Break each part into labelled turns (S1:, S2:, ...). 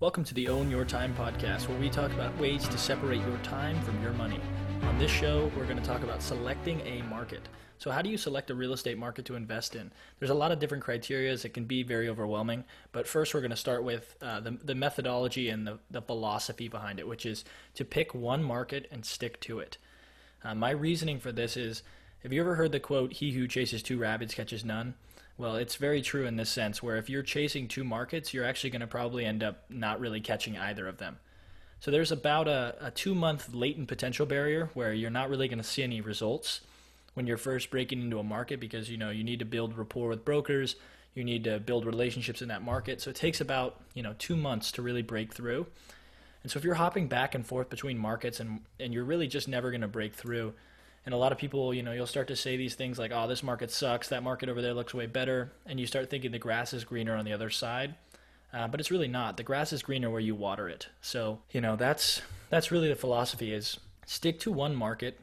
S1: Welcome to the Own Your Time podcast, where we talk about ways to separate your time from your money. On this show, we're going to talk about selecting a market. So, how do you select a real estate market to invest in? There's a lot of different criteria. It can be very overwhelming. But first, we're going to start with uh, the, the methodology and the, the philosophy behind it, which is to pick one market and stick to it. Uh, my reasoning for this is have you ever heard the quote, He who chases two rabbits catches none? Well, it's very true in this sense, where if you're chasing two markets, you're actually going to probably end up not really catching either of them. So there's about a, a two month latent potential barrier where you're not really going to see any results when you're first breaking into a market because you know you need to build rapport with brokers, you need to build relationships in that market. So it takes about you know two months to really break through. And so if you're hopping back and forth between markets and and you're really just never going to break through, and a lot of people, you know, you'll start to say these things like, "Oh, this market sucks. That market over there looks way better," and you start thinking the grass is greener on the other side. Uh, but it's really not. The grass is greener where you water it. So you know that's that's really the philosophy: is stick to one market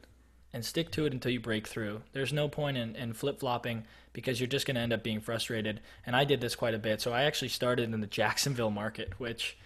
S1: and stick to it until you break through. There's no point in, in flip flopping because you're just going to end up being frustrated. And I did this quite a bit. So I actually started in the Jacksonville market, which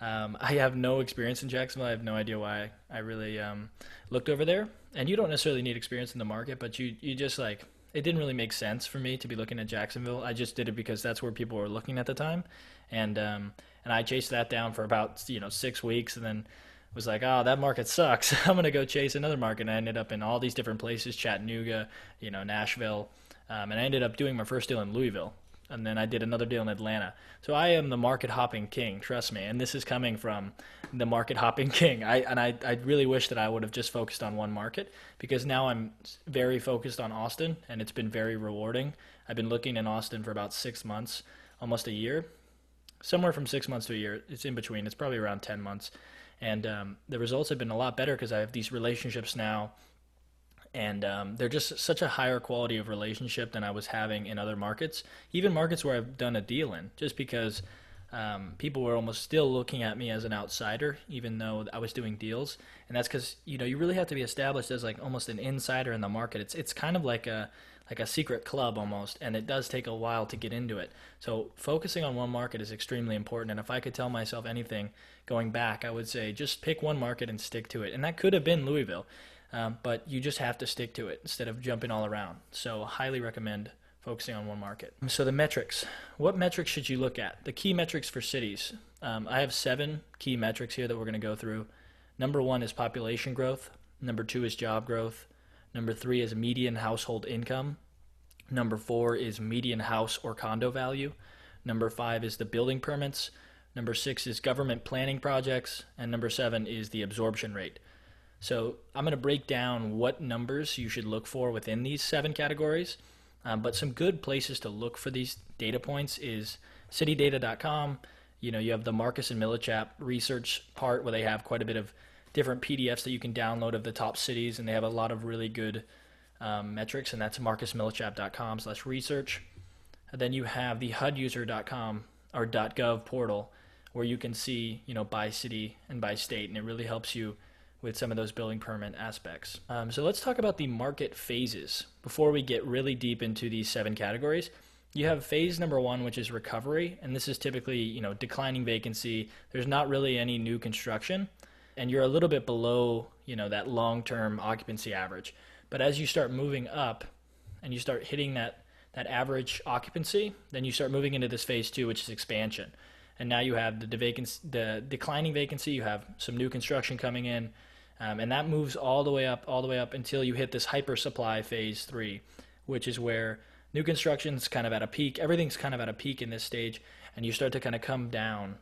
S1: um, I have no experience in Jacksonville. I have no idea why I really um, looked over there and you don't necessarily need experience in the market, but you you just like it didn't really make sense for me to be looking at Jacksonville. I just did it because that's where people were looking at the time, and um, and I chased that down for about you know six weeks, and then was like, oh, that market sucks. I'm gonna go chase another market. And I ended up in all these different places: Chattanooga, you know, Nashville, um, and I ended up doing my first deal in Louisville and then I did another deal in Atlanta. So I am the market hopping king, trust me. And this is coming from the market hopping king. I and I, I really wish that I would have just focused on one market because now I'm very focused on Austin and it's been very rewarding. I've been looking in Austin for about six months, almost a year, somewhere from six months to a year. It's in between. It's probably around ten months, and um, the results have been a lot better because I have these relationships now and um, they're just such a higher quality of relationship than I was having in other markets, even markets where I've done a deal in, just because um, people were almost still looking at me as an outsider, even though I was doing deals, and that's because you know you really have to be established as like almost an insider in the market. It's it's kind of like a like a secret club almost, and it does take a while to get into it. So focusing on one market is extremely important. And if I could tell myself anything going back, I would say just pick one market and stick to it. And that could have been Louisville. Um, but you just have to stick to it instead of jumping all around. So, highly recommend focusing on one market. So, the metrics. What metrics should you look at? The key metrics for cities. Um, I have seven key metrics here that we're going to go through. Number one is population growth. Number two is job growth. Number three is median household income. Number four is median house or condo value. Number five is the building permits. Number six is government planning projects. And number seven is the absorption rate. So I'm going to break down what numbers you should look for within these seven categories. Um, but some good places to look for these data points is citydata.com. You know, you have the Marcus and Millichap research part where they have quite a bit of different PDFs that you can download of the top cities, and they have a lot of really good um, metrics, and that's marcusmillichap.com slash research. Then you have the HUDuser.com or .gov portal where you can see, you know, by city and by state, and it really helps you – with some of those building permit aspects. Um, so let's talk about the market phases before we get really deep into these seven categories. You have phase number one, which is recovery, and this is typically you know declining vacancy. There's not really any new construction, and you're a little bit below you know that long-term occupancy average. But as you start moving up, and you start hitting that that average occupancy, then you start moving into this phase two, which is expansion. And now you have the, vacancy, the declining vacancy. You have some new construction coming in um, and that moves all the way up, all the way up until you hit this hyper supply phase three, which is where new construction's kind of at a peak. Everything's kind of at a peak in this stage, and you start to kind of come down.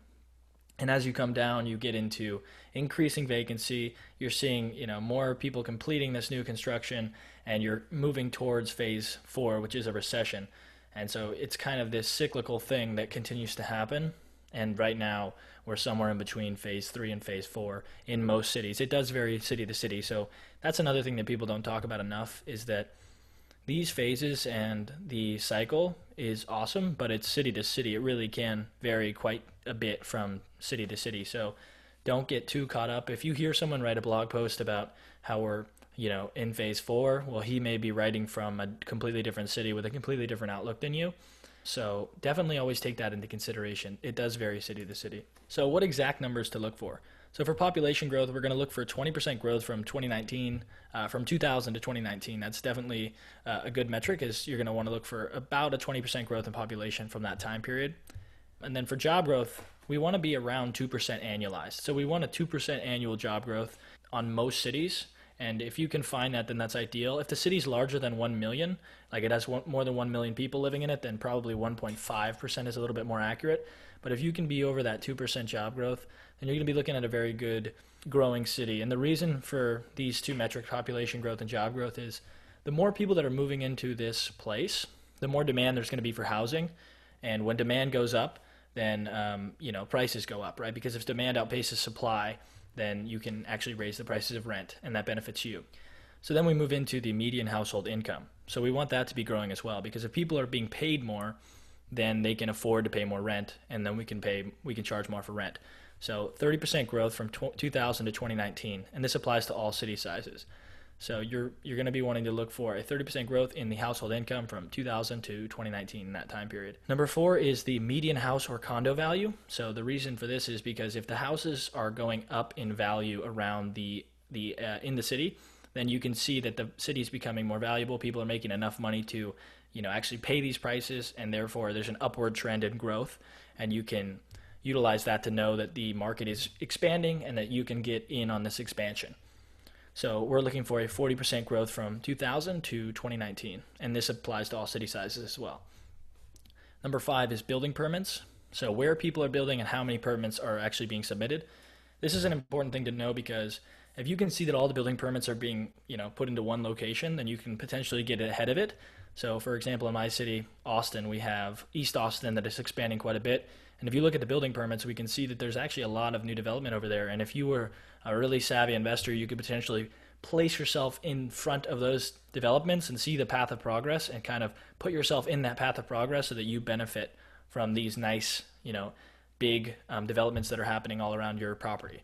S1: And as you come down, you get into increasing vacancy. You're seeing, you know, more people completing this new construction, and you're moving towards phase four, which is a recession. And so it's kind of this cyclical thing that continues to happen. And right now, we're somewhere in between phase three and phase four in most cities. It does vary city to city. So that's another thing that people don't talk about enough is that these phases and the cycle is awesome, but it's city to city. It really can vary quite a bit from city to city. So don't get too caught up. If you hear someone write a blog post about how we're you know in phase four, well, he may be writing from a completely different city with a completely different outlook than you. So definitely always take that into consideration. It does vary city to city. So what exact numbers to look for? So for population growth, we're going to look for 20% growth from 2019, uh, from 2000 to 2019. That's definitely uh, a good metric. Is you're going to want to look for about a 20% growth in population from that time period. And then for job growth, we want to be around 2% annualized. So we want a 2% annual job growth on most cities. And if you can find that, then that's ideal. If the city's larger than 1 million, like it has one, more than 1 million people living in it, then probably 1.5% is a little bit more accurate. But if you can be over that 2% job growth, then you're going to be looking at a very good growing city. And the reason for these two metrics, population growth and job growth, is the more people that are moving into this place, the more demand there's going to be for housing. And when demand goes up, then um, you know prices go up, right? Because if demand outpaces supply, then you can actually raise the prices of rent, and that benefits you. So then we move into the median household income. So we want that to be growing as well, because if people are being paid more, then they can afford to pay more rent, and then we can pay we can charge more for rent. So 30% growth from 2000 to 2019, and this applies to all city sizes. So you're you're going to be wanting to look for a 30% growth in the household income from 2000 to 2019 in that time period. Number 4 is the median house or condo value. So the reason for this is because if the houses are going up in value around the the uh, in the city, then you can see that the city is becoming more valuable. People are making enough money to, you know, actually pay these prices and therefore there's an upward trend in growth and you can utilize that to know that the market is expanding and that you can get in on this expansion. So we're looking for a 40% growth from 2000 to 2019, and this applies to all city sizes as well. Number five is building permits. So where people are building and how many permits are actually being submitted. This is an important thing to know because if you can see that all the building permits are being, you know, put into one location, then you can potentially get ahead of it. So for example, in my city, Austin, we have East Austin that is expanding quite a bit and if you look at the building permits, we can see that there's actually a lot of new development over there. And if you were a really savvy investor, you could potentially place yourself in front of those developments and see the path of progress and kind of put yourself in that path of progress so that you benefit from these nice, you know, big um, developments that are happening all around your property.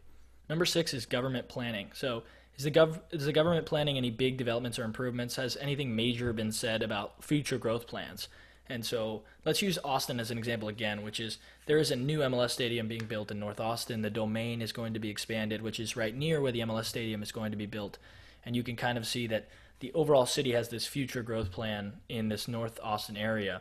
S1: Number six is government planning. So, is the, gov- is the government planning any big developments or improvements? Has anything major been said about future growth plans? And so let's use Austin as an example again, which is there is a new MLS stadium being built in North Austin. The domain is going to be expanded, which is right near where the MLS stadium is going to be built. And you can kind of see that the overall city has this future growth plan in this North Austin area.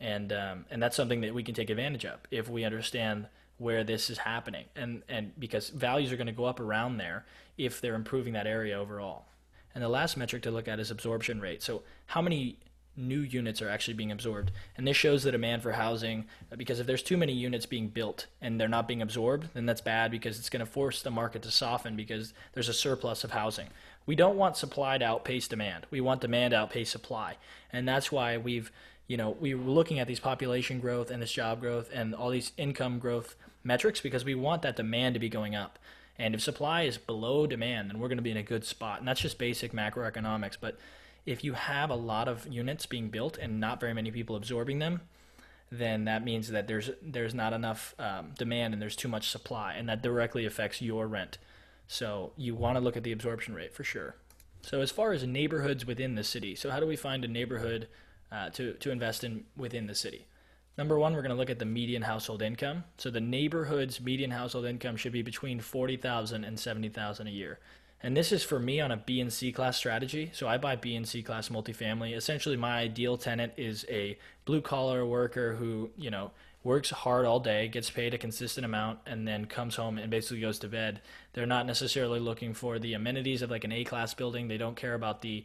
S1: And, um, and that's something that we can take advantage of if we understand where this is happening. And, and because values are going to go up around there if they're improving that area overall. And the last metric to look at is absorption rate. So, how many new units are actually being absorbed. And this shows the demand for housing uh, because if there's too many units being built and they're not being absorbed, then that's bad because it's going to force the market to soften because there's a surplus of housing. We don't want supply to outpace demand. We want demand to outpace supply. And that's why we've, you know, we were looking at these population growth and this job growth and all these income growth metrics because we want that demand to be going up. And if supply is below demand, then we're going to be in a good spot. And that's just basic macroeconomics. But if you have a lot of units being built and not very many people absorbing them, then that means that there's there's not enough um, demand and there's too much supply, and that directly affects your rent. So you want to look at the absorption rate for sure. So as far as neighborhoods within the city, so how do we find a neighborhood uh, to to invest in within the city? Number one, we're going to look at the median household income. So the neighborhood's median household income should be between forty thousand and seventy thousand a year. And this is for me on a B and C class strategy. So I buy B and C class multifamily. Essentially, my ideal tenant is a blue collar worker who, you know, works hard all day, gets paid a consistent amount, and then comes home and basically goes to bed. They're not necessarily looking for the amenities of like an A class building. They don't care about the,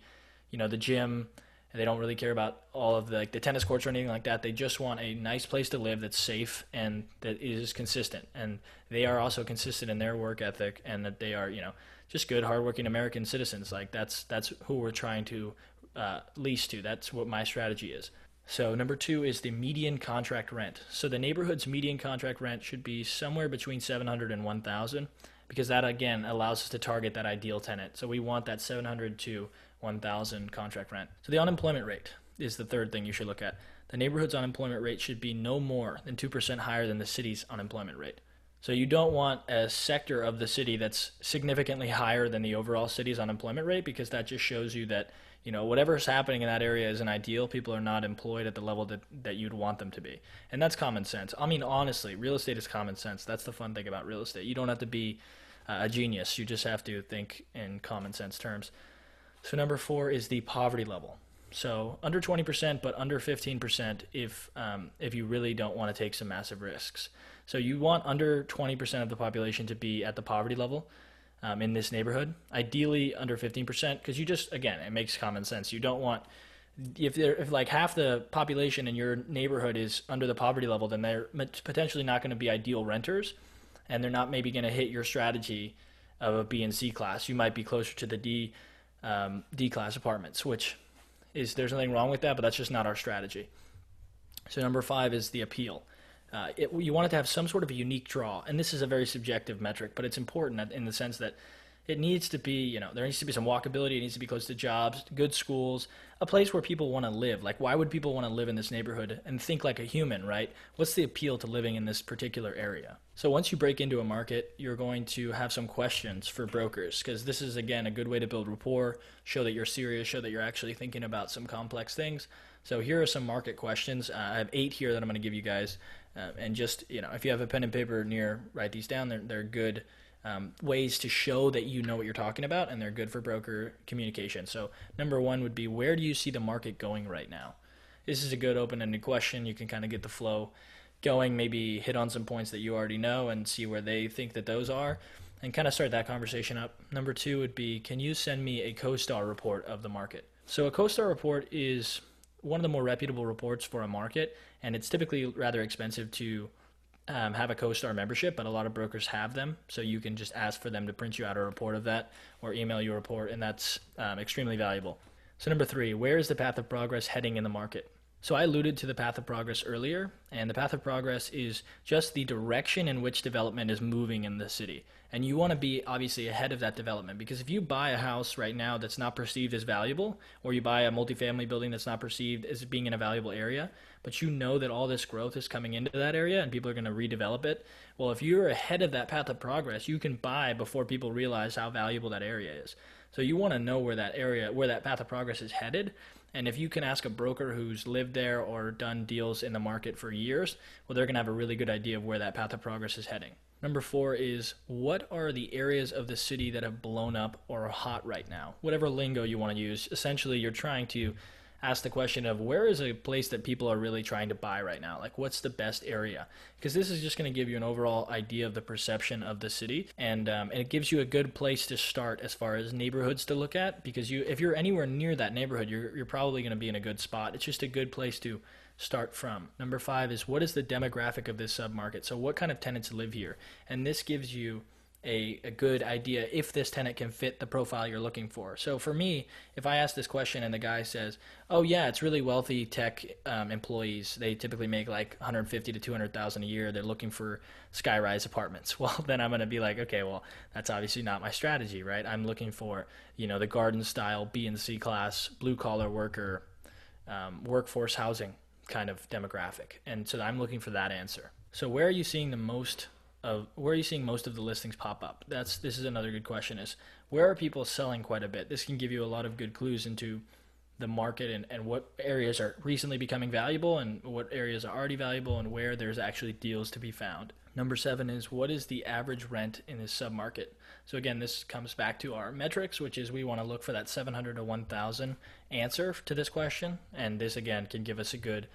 S1: you know, the gym. And they don't really care about all of the like the tennis courts or anything like that. They just want a nice place to live that's safe and that is consistent. And they are also consistent in their work ethic and that they are, you know, just good, hardworking American citizens. Like that's that's who we're trying to uh, lease to. That's what my strategy is. So number two is the median contract rent. So the neighborhood's median contract rent should be somewhere between 700 and 1,000 because that again allows us to target that ideal tenant. So we want that 700 to 1,000 contract rent. So the unemployment rate is the third thing you should look at. The neighborhood's unemployment rate should be no more than 2% higher than the city's unemployment rate. So you don't want a sector of the city that's significantly higher than the overall city's unemployment rate because that just shows you that you know whatever's happening in that area isn't ideal. People are not employed at the level that that you'd want them to be, and that's common sense. I mean, honestly, real estate is common sense. That's the fun thing about real estate. You don't have to be uh, a genius. You just have to think in common sense terms. So number four is the poverty level. So under 20%, but under 15% if um, if you really don't want to take some massive risks. So you want under 20% of the population to be at the poverty level um, in this neighborhood. Ideally under 15% because you just again it makes common sense. You don't want if there if like half the population in your neighborhood is under the poverty level, then they're potentially not going to be ideal renters, and they're not maybe going to hit your strategy of a B and C class. You might be closer to the D um, D class apartments, which is there's nothing wrong with that, but that's just not our strategy. So number five is the appeal. Uh, it, you want it to have some sort of a unique draw, and this is a very subjective metric, but it's important in the sense that it needs to be, you know, there needs to be some walkability. It needs to be close to jobs, good schools, a place where people want to live. Like, why would people want to live in this neighborhood and think like a human, right? What's the appeal to living in this particular area? So, once you break into a market, you're going to have some questions for brokers because this is, again, a good way to build rapport, show that you're serious, show that you're actually thinking about some complex things. So, here are some market questions. Uh, I have eight here that I'm going to give you guys. Uh, and just, you know, if you have a pen and paper near, write these down. They're, they're good um, ways to show that you know what you're talking about, and they're good for broker communication. So, number one would be where do you see the market going right now? This is a good open ended question. You can kind of get the flow going, maybe hit on some points that you already know and see where they think that those are, and kind of start that conversation up. Number two would be can you send me a CoStar report of the market? So, a CoStar report is one of the more reputable reports for a market, and it's typically rather expensive to um, have a CoStar membership, but a lot of brokers have them. So you can just ask for them to print you out a report of that or email you a report, and that's um, extremely valuable. So, number three, where is the path of progress heading in the market? So I alluded to the path of progress earlier, and the path of progress is just the direction in which development is moving in the city. And you want to be obviously ahead of that development because if you buy a house right now that's not perceived as valuable, or you buy a multifamily building that's not perceived as being in a valuable area, but you know that all this growth is coming into that area and people are going to redevelop it, well, if you're ahead of that path of progress, you can buy before people realize how valuable that area is. So you want to know where that area, where that path of progress is headed, and if you can ask a broker who's lived there or done deals in the market for years, well, they're going to have a really good idea of where that path of progress is heading. Number four is what are the areas of the city that have blown up or are hot right now? Whatever lingo you want to use. Essentially, you're trying to ask the question of where is a place that people are really trying to buy right now? Like, what's the best area? Because this is just going to give you an overall idea of the perception of the city, and um, and it gives you a good place to start as far as neighborhoods to look at. Because you, if you're anywhere near that neighborhood, you're you're probably going to be in a good spot. It's just a good place to start from. Number five is what is the demographic of this submarket? So, what kind of tenants live here? And this gives you a, a good idea if this tenant can fit the profile you're looking for. So for me, if I ask this question and the guy says, "Oh yeah, it's really wealthy tech um, employees. They typically make like 150 to 200 thousand a year. They're looking for skyrise apartments." Well, then I'm going to be like, "Okay, well, that's obviously not my strategy, right? I'm looking for you know the garden style B and C class blue collar worker um, workforce housing kind of demographic, and so I'm looking for that answer." So where are you seeing the most of where are you seeing most of the listings pop up? That's this is another good question is where are people selling quite a bit? This can give you a lot of good clues into the market and, and what areas are recently becoming valuable and what areas are already valuable and where there's actually deals to be found. Number seven is what is the average rent in this submarket? So again, this comes back to our metrics, which is we want to look for that 700 to 1,000 answer to this question, and this again can give us a good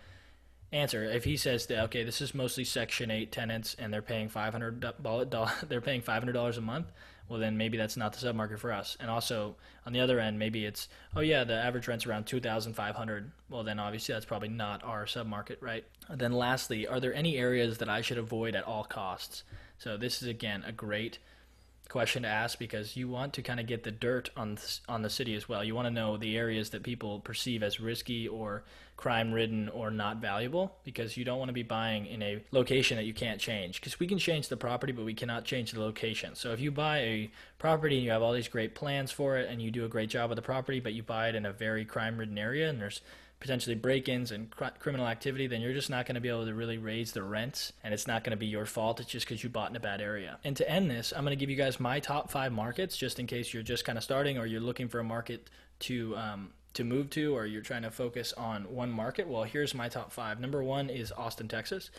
S1: answer. If he says that okay, this is mostly Section Eight tenants and they're paying five hundred they're paying five hundred dollars a month, well then maybe that's not the submarket for us. And also on the other end, maybe it's oh yeah, the average rent's around two thousand five hundred. Well then obviously that's probably not our submarket, right? And then lastly, are there any areas that I should avoid at all costs? So this is again a great question to ask because you want to kind of get the dirt on on the city as well. You want to know the areas that people perceive as risky or crime ridden or not valuable because you don't want to be buying in a location that you can't change because we can change the property but we cannot change the location. So if you buy a property and you have all these great plans for it and you do a great job with the property but you buy it in a very crime ridden area and there's potentially break-ins and cr- criminal activity, then you're just not going to be able to really raise the rents, and it's not going to be your fault. It's just because you bought in a bad area. And to end this, I'm going to give you guys my top five markets, just in case you're just kind of starting or you're looking for a market to um, to move to, or you're trying to focus on one market. Well, here's my top five. Number one is Austin, Texas.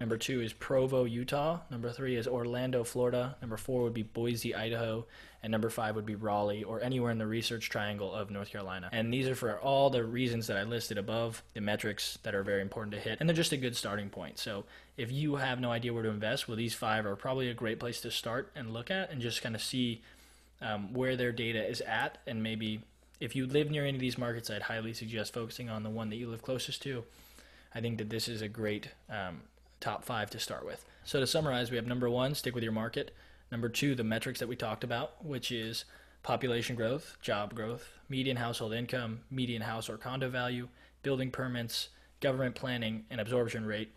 S1: Number two is Provo, Utah. Number three is Orlando, Florida. Number four would be Boise, Idaho. And number five would be Raleigh or anywhere in the research triangle of North Carolina. And these are for all the reasons that I listed above, the metrics that are very important to hit. And they're just a good starting point. So if you have no idea where to invest, well, these five are probably a great place to start and look at and just kind of see um, where their data is at. And maybe if you live near any of these markets, I'd highly suggest focusing on the one that you live closest to. I think that this is a great um, top five to start with. So to summarize, we have number one, stick with your market. Number two, the metrics that we talked about, which is population growth, job growth, median household income, median house or condo value, building permits, government planning, and absorption rate.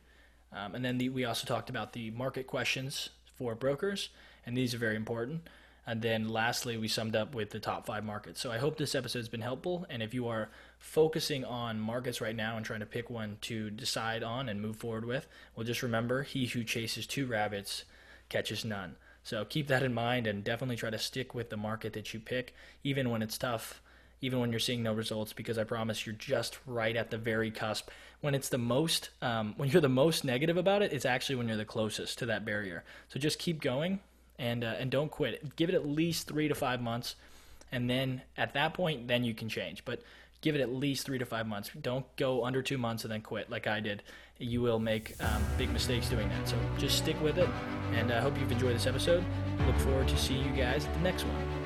S1: Um, and then the, we also talked about the market questions for brokers, and these are very important. And then lastly, we summed up with the top five markets. So I hope this episode has been helpful. And if you are focusing on markets right now and trying to pick one to decide on and move forward with, well, just remember he who chases two rabbits catches none. So keep that in mind and definitely try to stick with the market that you pick, even when it's tough, even when you're seeing no results, because I promise you're just right at the very cusp. When it's the most, um, when you're the most negative about it, it's actually when you're the closest to that barrier. So just keep going and uh, and don't quit. Give it at least three to five months, and then at that point, then you can change. But give it at least three to five months. Don't go under two months and then quit like I did. You will make um, big mistakes doing that. So just stick with it, and I hope you've enjoyed this episode. Look forward to seeing you guys at the next one.